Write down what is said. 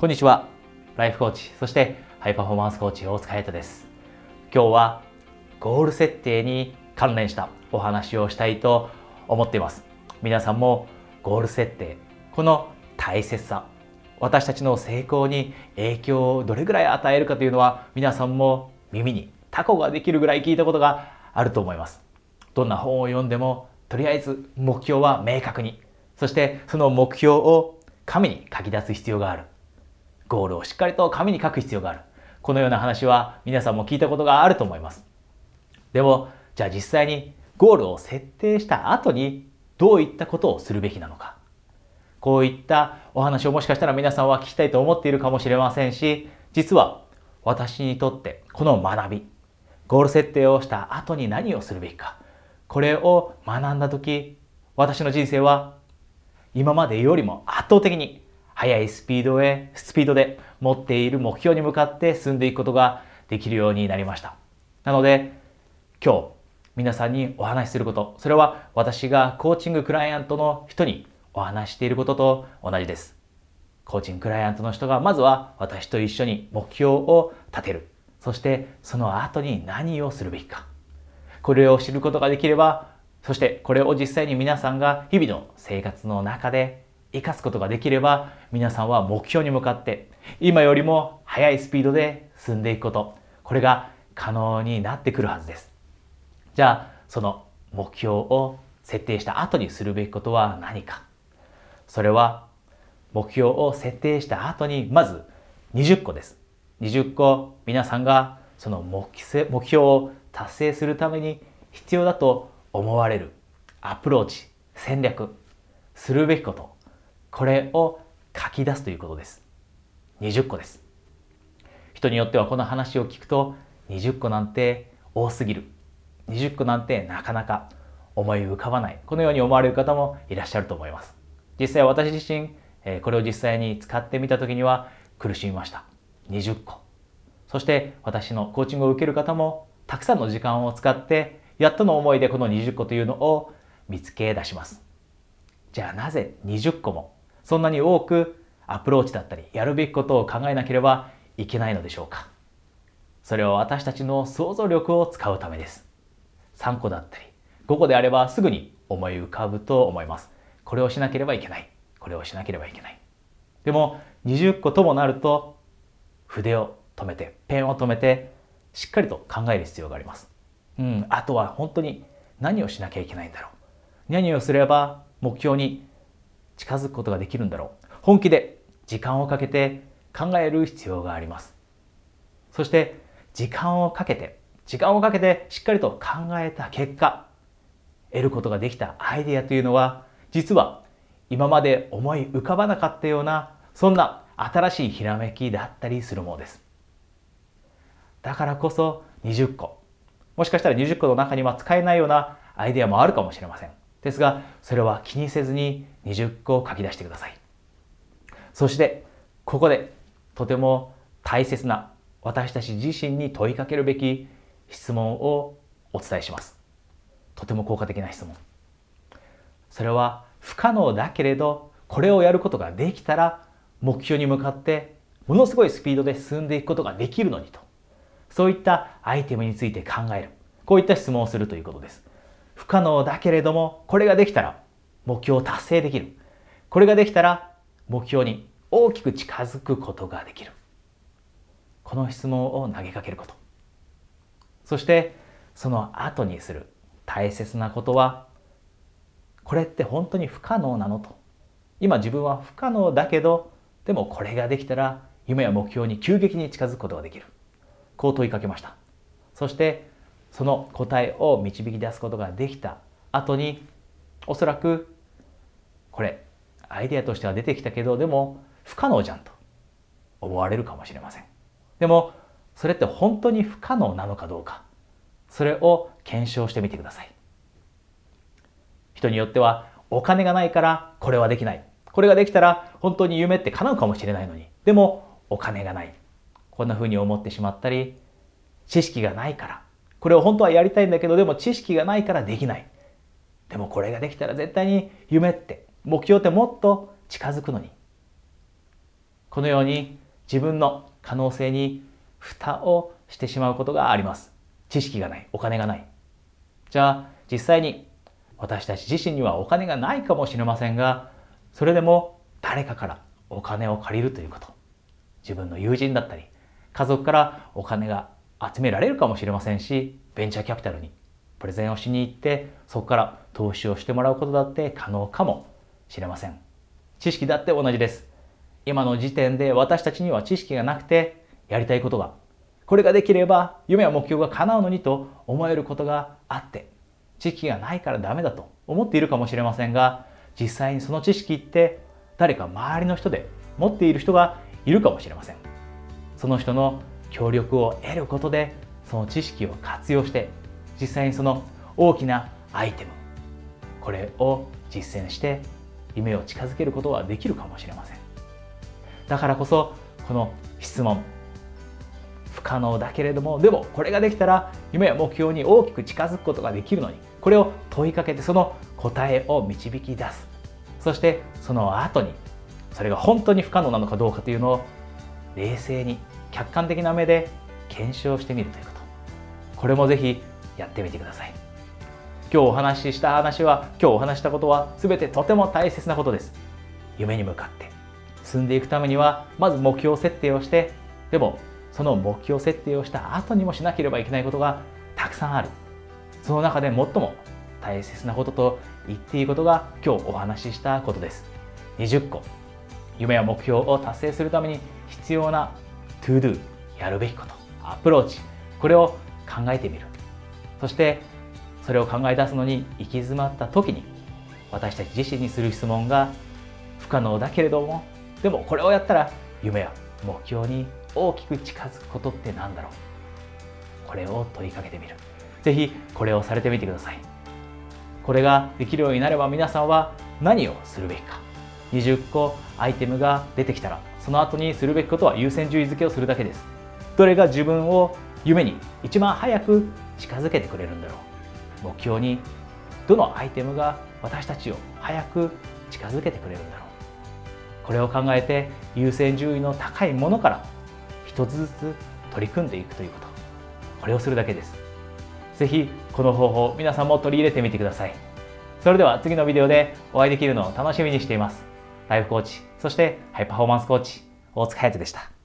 こんにちは。ライフコーチ、そしてハイパフォーマンスコーチ大塚瑛斗です。今日はゴール設定に関連したお話をしたいと思っています。皆さんもゴール設定、この大切さ、私たちの成功に影響をどれぐらい与えるかというのは皆さんも耳にタコができるぐらい聞いたことがあると思います。どんな本を読んでもとりあえず目標は明確に、そしてその目標を紙に書き出す必要がある。ゴールをしっかりと紙に書く必要がある。このような話は皆さんも聞いたことがあると思います。でも、じゃあ実際にゴールを設定した後にどういったことをするべきなのか。こういったお話をもしかしたら皆さんは聞きたいと思っているかもしれませんし、実は私にとってこの学び、ゴール設定をした後に何をするべきか、これを学んだ時、私の人生は今までよりも圧倒的に速いスピードへ、スピードで持っている目標に向かって進んでいくことができるようになりました。なので、今日、皆さんにお話しすること、それは私がコーチングクライアントの人にお話していることと同じです。コーチングクライアントの人がまずは私と一緒に目標を立てる。そしてその後に何をするべきか。これを知ることができれば、そしてこれを実際に皆さんが日々の生活の中で生かすことができれば皆さんは目標に向かって今よりも速いスピードで進んでいくこと。これが可能になってくるはずです。じゃあその目標を設定した後にするべきことは何か。それは目標を設定した後にまず20個です。20個皆さんがその目標を達成するために必要だと思われるアプローチ戦略するべきこと。これを書き出すということです。20個です。人によってはこの話を聞くと20個なんて多すぎる。20個なんてなかなか思い浮かばない。このように思われる方もいらっしゃると思います。実際私自身、これを実際に使ってみた時には苦しみました。20個。そして私のコーチングを受ける方もたくさんの時間を使ってやっとの思いでこの20個というのを見つけ出します。じゃあなぜ20個もそんなに多くアプローチだったりやるべきことを考えなければいけないのでしょうか。それは私たちの想像力を使うためです。3個だったり5個であればすぐに思い浮かぶと思います。これをしなければいけない。これをしなければいけない。でも20個ともなると筆を止めてペンを止めてしっかりと考える必要があります。うんあとは本当に何をしなきゃいけないんだろう。何をすれば目標に近づくことができるんだろう。本気で時間をかけて考える必要があります。そして時間をかけて時間をかけてしっかりと考えた結果得ることができたアイデアというのは実は今まで思い浮かばなかったようなそんな新しいひらめきだったりするものです。だからこそ20個もしかしたら20個の中には使えないようなアイデアもあるかもしれません。ですが、それは気にせずに20個書き出してください。そして、ここでとても大切な私たち自身に問いかけるべき質問をお伝えします。とても効果的な質問。それは不可能だけれど、これをやることができたら目標に向かってものすごいスピードで進んでいくことができるのにと。そういったアイテムについて考える。こういった質問をするということです。不可能だけれども、これができたら目標を達成できる。これができたら目標に大きく近づくことができる。この質問を投げかけること。そしてその後にする大切なことは、これって本当に不可能なのと。今自分は不可能だけど、でもこれができたら夢や目標に急激に近づくことができる。こう問いかけました。そしてその答えを導き出すことができた後におそらくこれアイデアとしては出てきたけどでも不可能じゃんと思われるかもしれません。でもそれって本当に不可能なのかどうか。それを検証してみてください。人によってはお金がないからこれはできない。これができたら本当に夢って叶うかもしれないのに。でもお金がない。こんな風に思ってしまったり知識がないから。これを本当はやりたいんだけど、でも知識がないからできない。でもこれができたら絶対に夢って、目標ってもっと近づくのに。このように自分の可能性に蓋をしてしまうことがあります。知識がない、お金がない。じゃあ実際に私たち自身にはお金がないかもしれませんが、それでも誰かからお金を借りるということ。自分の友人だったり、家族からお金が集められるかもしれませんし、ベンチャーキャピタルにプレゼンをしに行って、そこから投資をしてもらうことだって可能かもしれません。知識だって同じです。今の時点で私たちには知識がなくて、やりたいことが、これができれば夢や目標が叶うのにと思えることがあって、知識がないからダメだと思っているかもしれませんが、実際にその知識って誰か周りの人で持っている人がいるかもしれません。その人の協力を得ることで、その知識を活用して実際にその大きなアイテムこれを実践して夢を近づけることはできるかもしれませんだからこそこの質問不可能だけれどもでもこれができたら夢や目標に大きく近づくことができるのにこれを問いかけてその答えを導き出すそしてその後にそれが本当に不可能なのかどうかというのを冷静に客観的な目で検証してみるということ。これもぜひやってみてください。今日お話しした話は今日お話したことは全てとても大切なことです。夢に向かって進んでいくためにはまず目標設定をしてでもその目標設定をした後にもしなければいけないことがたくさんある。その中で最も大切なことと言っていいことが今日お話ししたことです20個夢や目標を達成するために必要な to do やるべきことアプローチこれを考えてみる。そしてそれを考え出すのに行き詰まった時に私たち自身にする質問が不可能だけれどもでもこれをやったら夢や目標に大きく近づくことって何だろう。これを問いかけてみる。是非これをされてみてください。これができるようになれば皆さんは何をするべきか。20個アイテムが出てきたらその後にするべきことは優先順位付けをするだけです。どれが自分を夢に一番早く近づけてくれるんだろう。目標にどのアイテムが私たちを早く近づけてくれるんだろう。これを考えて優先順位の高いものから一つずつ取り組んでいくということ。これをするだけです。是非この方法皆さんも取り入れてみてください。それでは次のビデオでお会いできるのを楽しみにしています。ライフコーチそしてハイパフォーマンスコーチ大塚隼人でした。